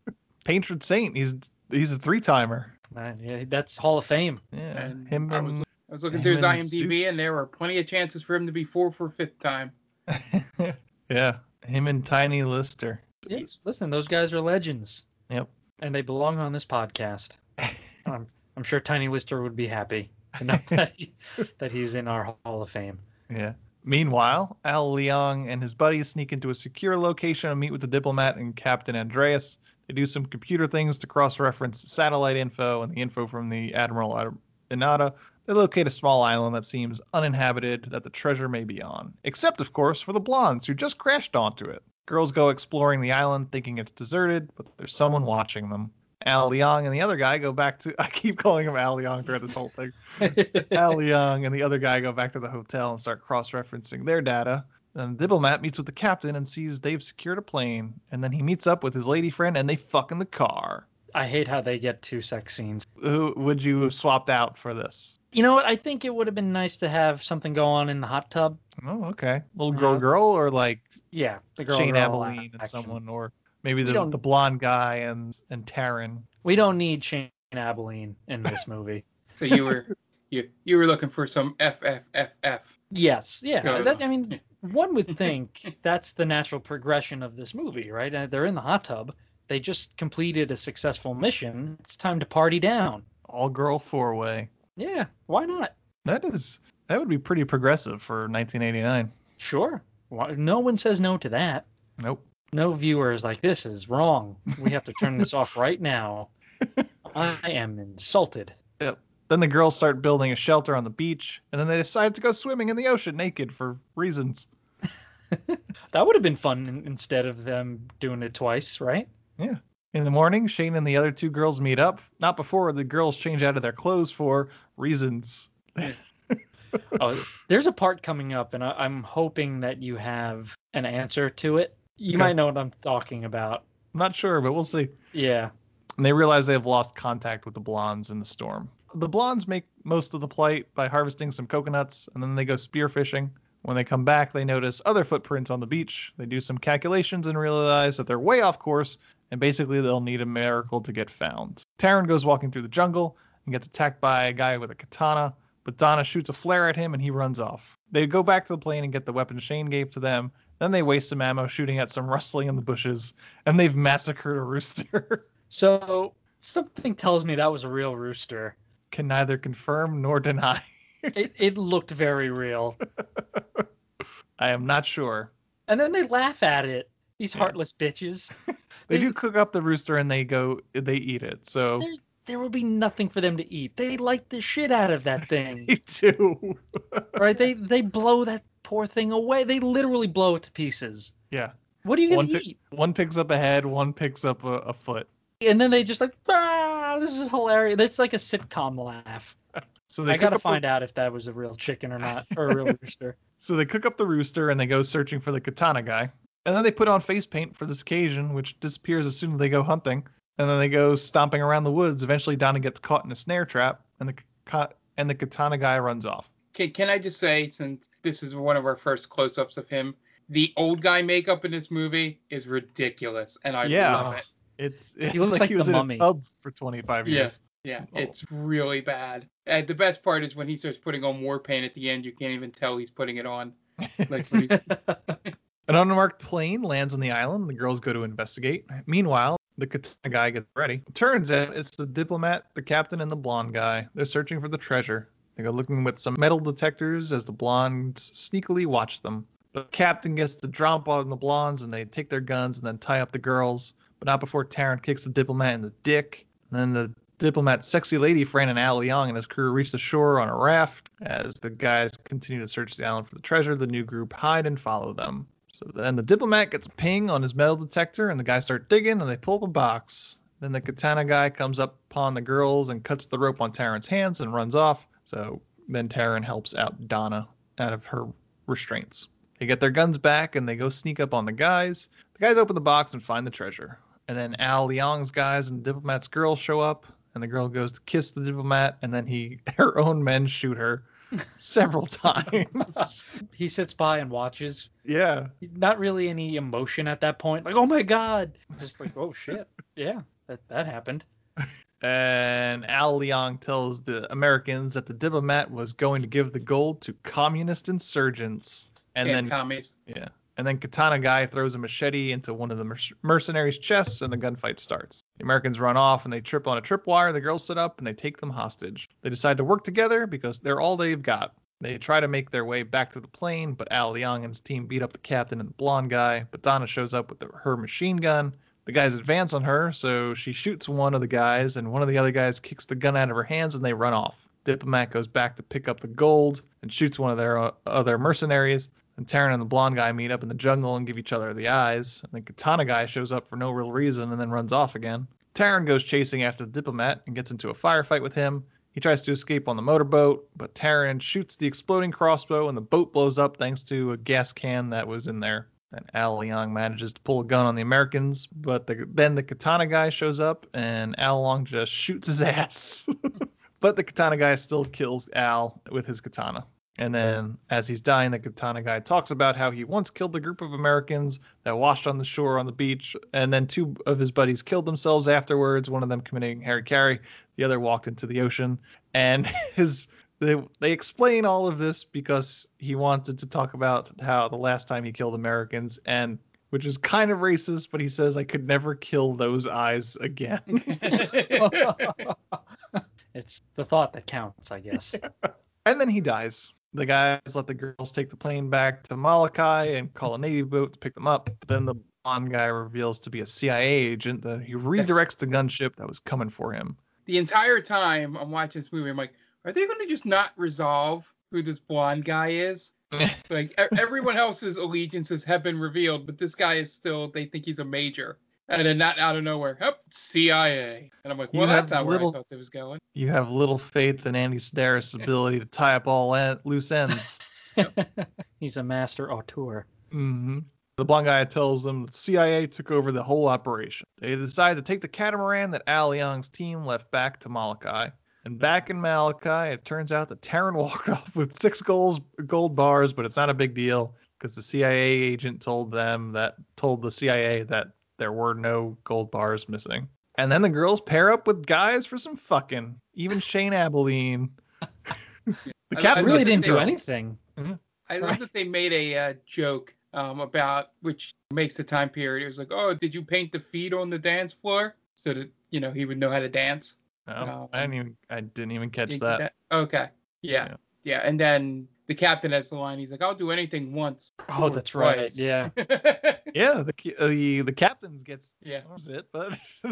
Patron saint. He's he's a three timer. Uh, yeah, that's Hall of Fame. Yeah. And him I and was, I was looking through his and IMDb, Suits. and there were plenty of chances for him to be four for fifth time. yeah, him and Tiny Lister. Yes, listen, those guys are legends, Yep. and they belong on this podcast. I'm, I'm sure Tiny Lister would be happy to know that he, that he's in our Hall of Fame. Yeah. Meanwhile, Al Leong and his buddies sneak into a secure location and meet with the diplomat and Captain Andreas. They do some computer things to cross-reference satellite info and the info from the Admiral Ad- Inada. They locate a small island that seems uninhabited that the treasure may be on, except of course for the blondes who just crashed onto it. Girls go exploring the island thinking it's deserted, but there's someone watching them. Al Leong and the other guy go back to I keep calling him Al Leong throughout this whole thing. Al Leong and the other guy go back to the hotel and start cross-referencing their data. And the diplomat meets with the captain and sees they've secured a plane. And then he meets up with his lady friend and they fuck in the car. I hate how they get two sex scenes. Who would you have swapped out for this? You know what? I think it would have been nice to have something go on in the hot tub. Oh, okay. Little girl, Yeah. girl, or like Yeah, the girl. Shane girl Abilene and action. someone, or maybe the don't- the blonde guy and and Taryn. We don't need Shane Abilene in this movie. So you were you you were looking for some FFFF. yes, yeah. That, I mean, one would think that's the natural progression of this movie, right? Uh, They're in the hot tub. They just completed a successful mission. It's time to party down. All girl four way. Yeah, why not? That is that would be pretty progressive for 1989. Sure. No one says no to that. Nope. No viewer is like, this is wrong. We have to turn this off right now. I am insulted. Yep. Then the girls start building a shelter on the beach, and then they decide to go swimming in the ocean naked for reasons. That would have been fun instead of them doing it twice, right? Yeah. In the morning, Shane and the other two girls meet up. Not before the girls change out of their clothes for reasons. oh, there's a part coming up, and I, I'm hoping that you have an answer to it. You Okay. might know what I'm talking about. I'm not sure, but we'll see. Yeah. And they realize they have lost contact with the blondes in the storm. The blondes make most of the plight by harvesting some coconuts, and then they go spearfishing. When they come back, they notice other footprints on the beach. They do some calculations and realize that they're way off course, and basically they'll need a miracle to get found. Taryn goes walking through the jungle and gets attacked by a guy with a katana, but Donna shoots a flare at him and he runs off. They go back to the plane and get the weapon Shane gave to them. Then they waste some ammo shooting at some rustling in the bushes, and they've massacred a rooster. So something tells me that was a real rooster. Can neither confirm nor deny. It, it looked very real. I am not sure. And then they laugh at it. These heartless bitches. They do cook up the rooster and they go they eat it. So There, there will be nothing for them to eat. They like the shit out of that thing. they do. right? They they blow that poor thing away. They literally blow it to pieces. yeah. What are you gonna One, pi- eat? one picks up a head, one picks up a, a foot. And then they just like, ah, this is hilarious. It's like a sitcom laugh. So they I gotta up the- find out if that was a real chicken or not, or a real rooster. So they cook up the rooster and they go searching for the katana guy. And then they put on face paint for this occasion, which disappears as soon as they go hunting. And then they go stomping around the woods. Eventually, Donna gets caught in a snare trap, and the ka- and the katana guy runs off. Okay, can I just say, since this is one of our first close-ups of him, the old guy makeup in this movie is ridiculous, and I Yeah. love it. It's, it's looks like, like he was the in mummy. a tub for 25 years. yeah, Oh. it's really bad. And the best part is when he starts putting on war paint at the end, you can't even tell he's putting it on. Like when he's, An unmarked plane lands on the island. The girls go to investigate. Meanwhile, the katana guy gets ready. Turns out it's the diplomat, the captain, and the blonde guy. They're searching for the treasure. They go looking with some metal detectors as the blondes sneakily watch them. The captain gets the drop on the blondes and they take their guns and then tie up the girls, but not before Taryn kicks the diplomat in the dick. And then the diplomat's sexy lady friend and Al Leong and his crew reach the shore on a raft. As the guys continue to search the island for the treasure, the new group hide and follow them. So then the diplomat gets a ping on his metal detector, and the guys start digging, and they pull up a box. Then the katana guy comes up upon the girls and cuts the rope on Taryn's hands and runs off. So then Taryn helps out Donna out of her restraints. They get their guns back and they go sneak up on the guys. The guys open the box and find the treasure. And then Al Leong's guys and diplomat's girl show up, and the girl goes to kiss the diplomat, and then he her own men shoot her several times. he sits by and watches. yeah. Not really any emotion at that point. Like, oh my god. Just like, oh shit. Yeah, that that happened. And Al Leong tells the Americans that the diplomat was going to give the gold to communist insurgents. And yeah, then commies. yeah, and then Katana guy throws a machete into one of the merc- mercenaries' chests, and the gunfight starts. The Americans run off and they trip on a tripwire. The girls sit up and they take them hostage. They decide to work together because they're all they've got. They try to make their way back to the plane, but Al Leong and his team beat up the captain and the blonde guy. But Donna shows up with the, her machine gun. The guys advance on her, so she shoots one of the guys, and one of the other guys kicks the gun out of her hands, and they run off. Diplomat goes back to pick up the gold and shoots one of their uh, other mercenaries. And Taryn and the blonde guy meet up in the jungle and give each other the eyes. And the katana guy shows up for no real reason and then runs off again. Taryn goes chasing after the diplomat and gets into a firefight with him. He tries to escape on the motorboat, but Taryn shoots the exploding crossbow and the boat blows up thanks to a gas can that was in there. And Al Leong manages to pull a gun on the Americans, but the, then the katana guy shows up and Al Leong just shoots his ass. but the katana guy still kills Al with his katana. And then, as he's dying, the katana guy talks about how he once killed a group of Americans that washed on the shore on the beach, and then two of his buddies killed themselves afterwards. One of them committing Harry Carey, the other walked into the ocean. And his they they explain all of this because he wanted to talk about how the last time he killed Americans and which is kind of racist, but he says I could never kill those eyes again. it's the thought that counts, I guess. and then he dies. The guys let the girls take the plane back to Molokai and call a Navy boat to pick them up. Then the blonde guy reveals to be a CIA agent that he redirects the gunship that was coming for him. The entire time I'm watching this movie, I'm like, are they going to just not resolve who this blonde guy is? like e- everyone else's allegiances have been revealed, but this guy is still. They think he's a major, and then not out of nowhere, yep, CIA. And I'm like, well, You that's have not where little- I thought it was going. You have little faith in Andy Sidaris' ability to tie up all en- loose ends. He's a master auteur. hmm The blonde guy tells them the CIA took over the whole operation. They decide to take the catamaran that Al Leong's team left back to Molokai. And back in Molokai, it turns out that Taryn walked off with six goals, gold bars, but it's not a big deal because the CIA agent told them that told the CIA that there were no gold bars missing. And then the girls pair up with guys for some fucking. Even Shane Abilene. the I- I captain really didn't that do they- anything. I love Right. that they made a uh, joke um, about which makes the time period. It was like, oh, did you paint the feet on the dance floor so that you know he would know how to dance? Oh, I didn't even I didn't even catch You- that. Okay. Yeah. Yeah. yeah. And then the captain has the line. He's like, I'll do anything once. Oh, or that's right. Yeah. Yeah, the ki- uh, the the captain gets yeah. that was it, but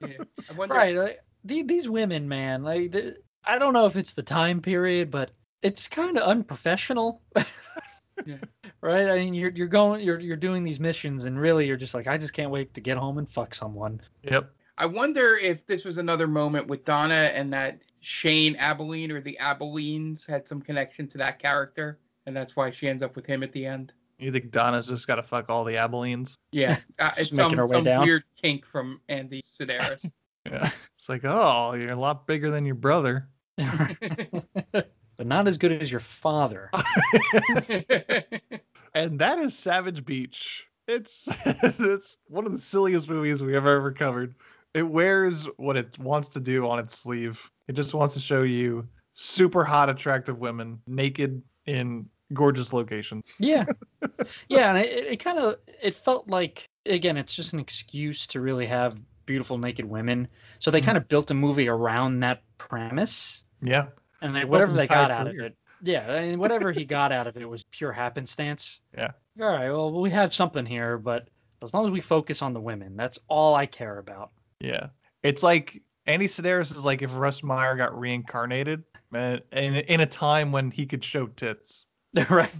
yeah. I wonder. Right. Like, the, these women, man, like the, I don't know if it's the time period, but it's kind of unprofessional. Yeah. Right? I mean, you're you're going you're you're doing these missions and really you're just like I just can't wait to get home and fuck someone. yep. I wonder if this was another moment with Donna and that Shane Abilene or the Abilenes had some connection to that character, and that's why she ends up with him at the end. You think Donna's just got to fuck all the Abilenes? Yeah, uh, it's some, some weird kink from Andy Sidaris. Yeah. It's like, oh, you're a lot bigger than your brother. but not as good as your father. And that is Savage Beach. It's it's one of the silliest movies we have ever covered. It wears what it wants to do on its sleeve. It just wants to show you super hot, attractive women naked in gorgeous locations. Yeah. yeah, and it, it kind of it felt like again, it's just an excuse to really have beautiful naked women. So they Mhm. kind of built a movie around that premise, Yeah. and they, whatever they got entire out of it, yeah, I mean, whatever he got out of it was pure happenstance. Yeah. All right, well, we have something here, but as long as we focus on the women, that's all I care about. Yeah. It's like Andy Sidaris is like if Russ Meyer got reincarnated in, in a time when he could show tits. right.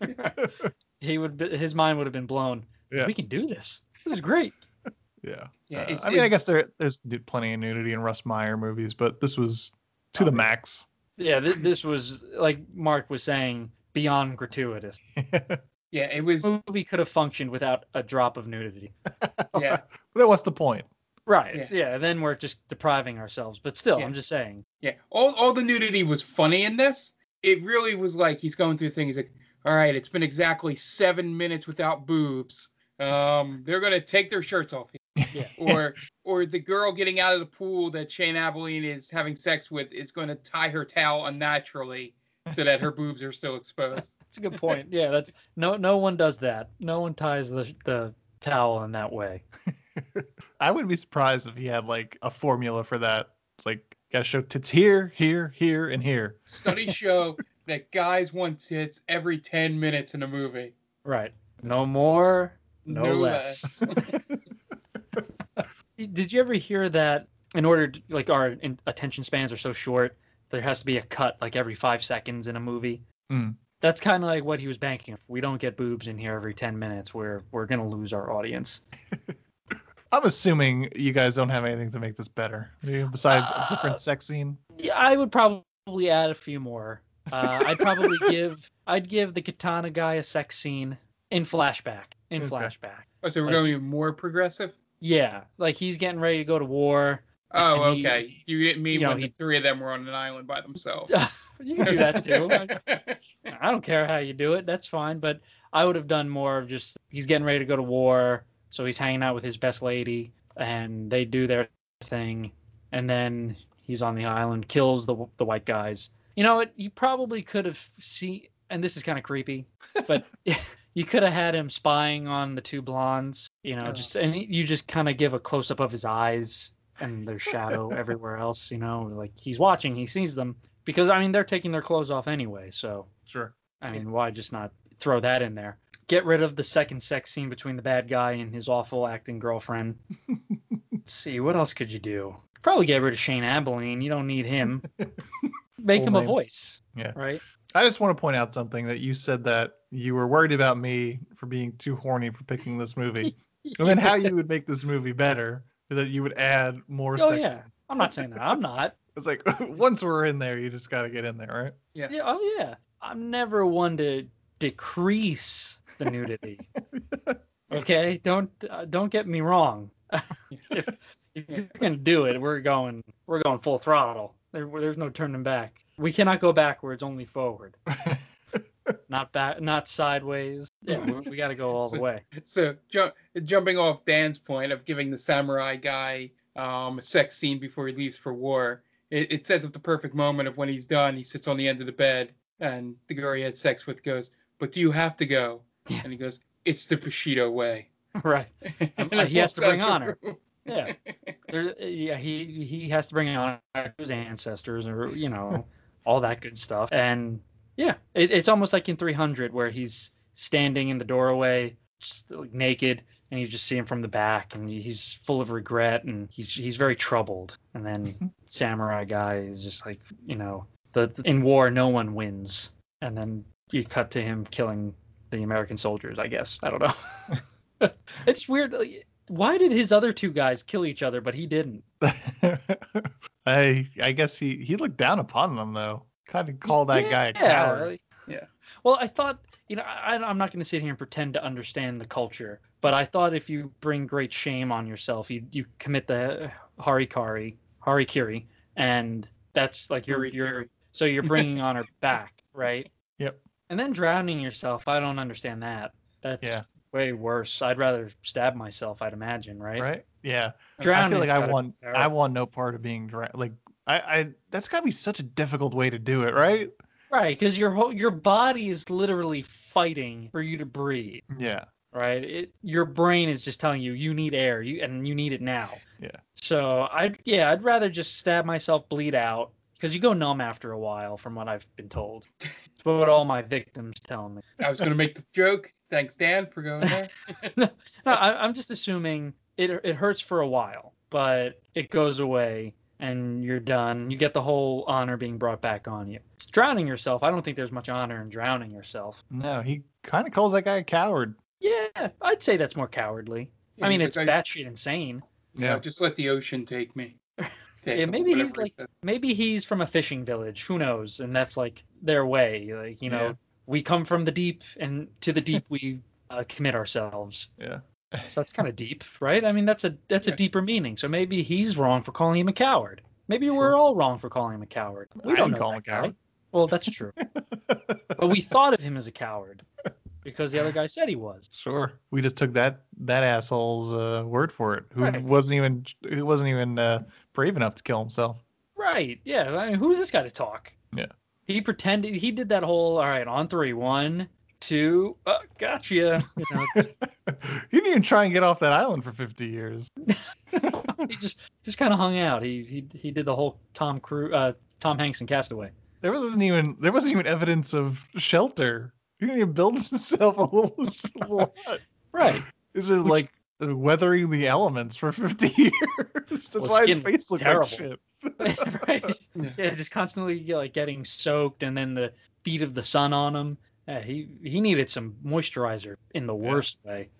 he would be, his mind would have been blown. Yeah. We can do this. This is great. Yeah. Yeah, Uh, it's- I mean, I guess there there's plenty of nudity in Russ Meyer movies, but this was to the Oh, max. Yeah, th- this was like Mark was saying, beyond gratuitous. yeah, it was. The movie could have functioned without a drop of nudity. Yeah, But what's the point? Right. Yeah. Yeah. then we're just depriving ourselves. But still, Yeah. I'm just saying. yeah. All all the nudity was funny in this. It really was like he's going through things like, all right, it's been exactly seven minutes without boobs. Um, they're gonna take their shirts off. Yeah. or or the girl getting out of the pool that Shane Abilene is having sex with is going to tie her towel unnaturally so that her boobs are still exposed. That's a good point. Yeah, that's no no one does that. No one ties the the towel in that way. I wouldn't be surprised if he had like a formula for that. Like gotta show tits here, here, here, and here. Studies show that guys want tits every 10 minutes in a movie. Right. No more, no, No less. Did you ever hear that in order to, like our in, attention spans are so short, there has to be a cut like every 5 seconds in a movie? Hmm. That's kind of like what he was banking. If we don't get boobs in here every 10 minutes, we're we're going to lose our audience. I'm assuming you guys don't have anything to make this better besides a different sex scene. Yeah, I would probably add a few more. Uh, I'd probably give I'd give the katana guy a sex scene in flashback. in Okay. flashback. Oh, so we're Like- going even more progressive? Yeah, like he's getting ready to go to war. Oh, and he- okay. you didn't mean you know, when he- the three of them were on an island by themselves. you can do that too. I, I don't care how you do it. That's fine. But I would have done more of just he's getting ready to go to war, so he's hanging out with his best lady, and they do their thing, and then he's on the island, kills the the white guys. You know what? You probably could have seen, and this is kind of creepy, but you could have had him spying on the two blondes. You know, Oh. just and you just kind of give a close up of his eyes and their shadow everywhere else. You know, like he's watching, he sees them because I mean they're taking their clothes off anyway. So Sure. I mean, why just not throw that in there? Get rid of the second sex scene between the bad guy and his awful acting girlfriend. Let's see, what else could you do? Probably get rid of Shane Abilene. You don't need him. Make Full him a voice, Yeah. right? I just want to point out something that you said that you were worried about me for being too horny for picking this movie. and then how you would make this movie better is that you would add more Oh sex. yeah. I'm not saying that. I'm not. It's like once we're in there, you just got to get in there, right? Yeah. Yeah. Oh yeah. I'm never one to decrease the nudity. okay. Don't uh, don't get me wrong. if, if you're gonna do it, we're going we're going full throttle. There, there's no turning back. We cannot go backwards, only forward. not back, not sideways. Yeah, we, we got to go all the way. So ju- jumping off Dan's point of giving the samurai guy um, a sex scene before he leaves for war, it, it sets up the perfect moment of when he's done. He sits on the end of the bed, and the girl he had sex with goes, "But do you have to go?" Yeah. And he goes, "It's the Bushido way." Right. He has to bring honor. Yeah. There, yeah, he he has to bring honor to his ancestors or you know all that good stuff. And yeah, it, it's almost like in 300 where he's standing in the doorway, just like naked, and you just see him from the back, and he's full of regret, and he's he's very troubled. And then mm-hmm. samurai guy is just like you know the in war no one wins, and then you cut to him killing the American soldiers. I guess I don't know. it's weird. like, Why did his other two guys kill each other, but he didn't? I I guess he he looked down upon them though. Kind of called that guy a coward. like- Yeah. Well, I thought, you know, I, I'm not going to sit here and pretend to understand the culture, but I thought if you bring great shame on yourself, you you commit the harikari, harikiri, and that's like you're you're so you're bringing honor back, right? And then drowning yourself, I don't understand that. That's Yeah. way worse. I'd rather stab myself, I'd imagine, right? Right? Yeah. I feel like I want I want no part of being drowned. Like I I that's got to be such a difficult way to do it, right? Right, because your whole your body is literally fighting for you to breathe. Yeah. right? It, your brain is just telling you you need air, you and you need it now. Yeah. So I'd yeah, I'd rather just stab myself, bleed out, because you go numb after a while, from what I've been told. It's what all my victims tell me. I was going to make the joke. Thanks, Dan, for going there. no, I, I'm just assuming it it hurts for a while, but it goes away and you're done. You get the whole honor being brought back on you. Drowning yourself, I don't think there's much honor in drowning yourself. No, he kind of calls that guy a coward. Yeah, I'd say that's more cowardly. Yeah, I mean, it's like, I- batshit insane. Yeah, just let the ocean take me. Yeah, maybe he's like says. maybe he's from a fishing village. Who knows? And that's like their way. Like you know, Yeah. we come from the deep, and to the deep we uh, commit ourselves. Yeah. So that's kind of deep, right? I mean, that's a that's a deeper meaning. So maybe he's wrong for calling him a coward. Maybe we're all wrong for calling him a coward. We I don't know call him a coward. guy. Well, that's true. but we thought of him as a coward because the other guy said he was. Sure. We just took that that asshole's uh, word for it. Who Right. wasn't even who wasn't even uh, brave enough to kill himself. Right. Yeah. I mean, who's this guy to talk? Yeah. He pretended he did that whole all right on three one two uh, gotcha you know He didn't even try and get off that island for 50 years. he just just kind of hung out he he he did the whole Tom Cruise uh Tom Hanks and Castaway There wasn't even there wasn't even evidence of shelter. He didn't even build himself a little, little hut. right This was like weathering the elements for 50 years. That's Well, why his face looks terrible. like shit. right yeah just constantly like getting soaked and then the feet of the sun on him yeah, he he needed some moisturizer in the worst way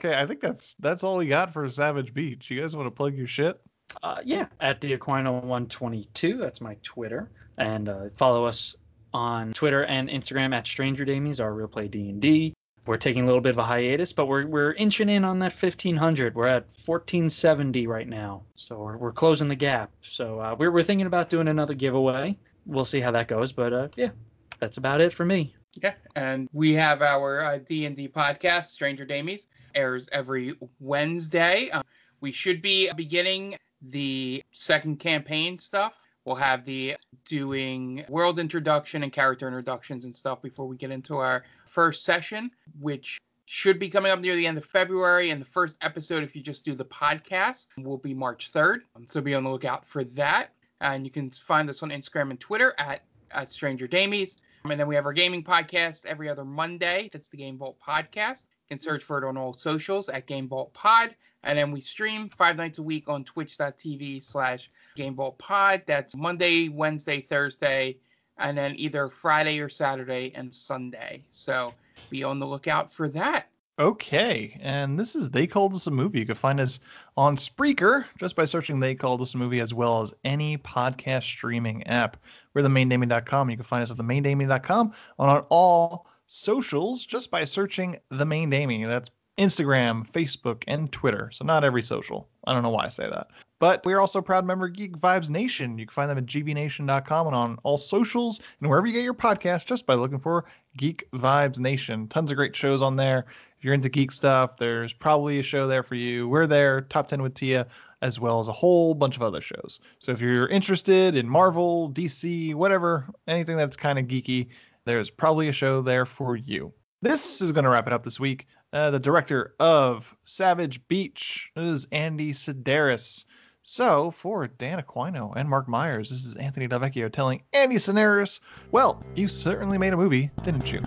Okay, I think that's that's all we got for Savage Beach. You guys want to plug your shit? Uh, yeah, at the Aquino 122. That's my Twitter, and uh, follow us on Twitter and Instagram at Stranger Damies, our real play D and D. we're taking a little bit of a hiatus, but we're we're inching in on that 1500. We're at 1470 right now, so we're, we're closing the gap. So uh, we're we're thinking about doing another giveaway. We'll see how that goes, but uh, yeah, that's about it for me. Yeah, and we have our uh, D&D podcast, Stranger Damies, airs every Wednesday. Um, we should be beginning the second campaign stuff. We'll have the doing world introduction and character introductions and stuff before we get into our first session, which should be coming up near the end of February. And the first episode, if you just do the podcast, will be March 3rd. Um, so be on the lookout for that. And you can find us on Instagram and Twitter at, at Stranger Damies. Um, and then we have our gaming podcast every other Monday. That's the Game Vault Podcast. You can search for it on all socials at Game Vault Pod. And then we stream five nights a week on twitch.tv slash Game Vault Pod. That's Monday, Wednesday, Thursday, and then either Friday or Saturday and Sunday. So be on the lookout for that. Okay, and this is They Called Us a Movie. You can find us on Spreaker just by searching They Called Us a Movie as well as any podcast streaming app. We're themaindaming.com. You can find us at themaindaming.com on, on all socials just by searching The Main. That's Instagram, Facebook, and Twitter. So not every social. I don't know why I say that. But we're also a proud member of Geek Vibes Nation. You can find them at gbnation.com and on all socials and wherever you get your podcast just by looking for Geek Vibes Nation. Tons of great shows on there. If you're into geek stuff, there's probably a show there for you. We're there, Top 10 with Tia, as well as a whole bunch of other shows. So if you're interested in Marvel, DC, whatever, anything that's kind of geeky, there's probably a show there for you. This is going to wrap it up this week. Uh, the director of Savage Beach is Andy Sidaris. So, for Dan Aquino and Mark Myers, this is Anthony Delvecchio telling Andy Sidaris, well, you certainly made a movie, didn't you?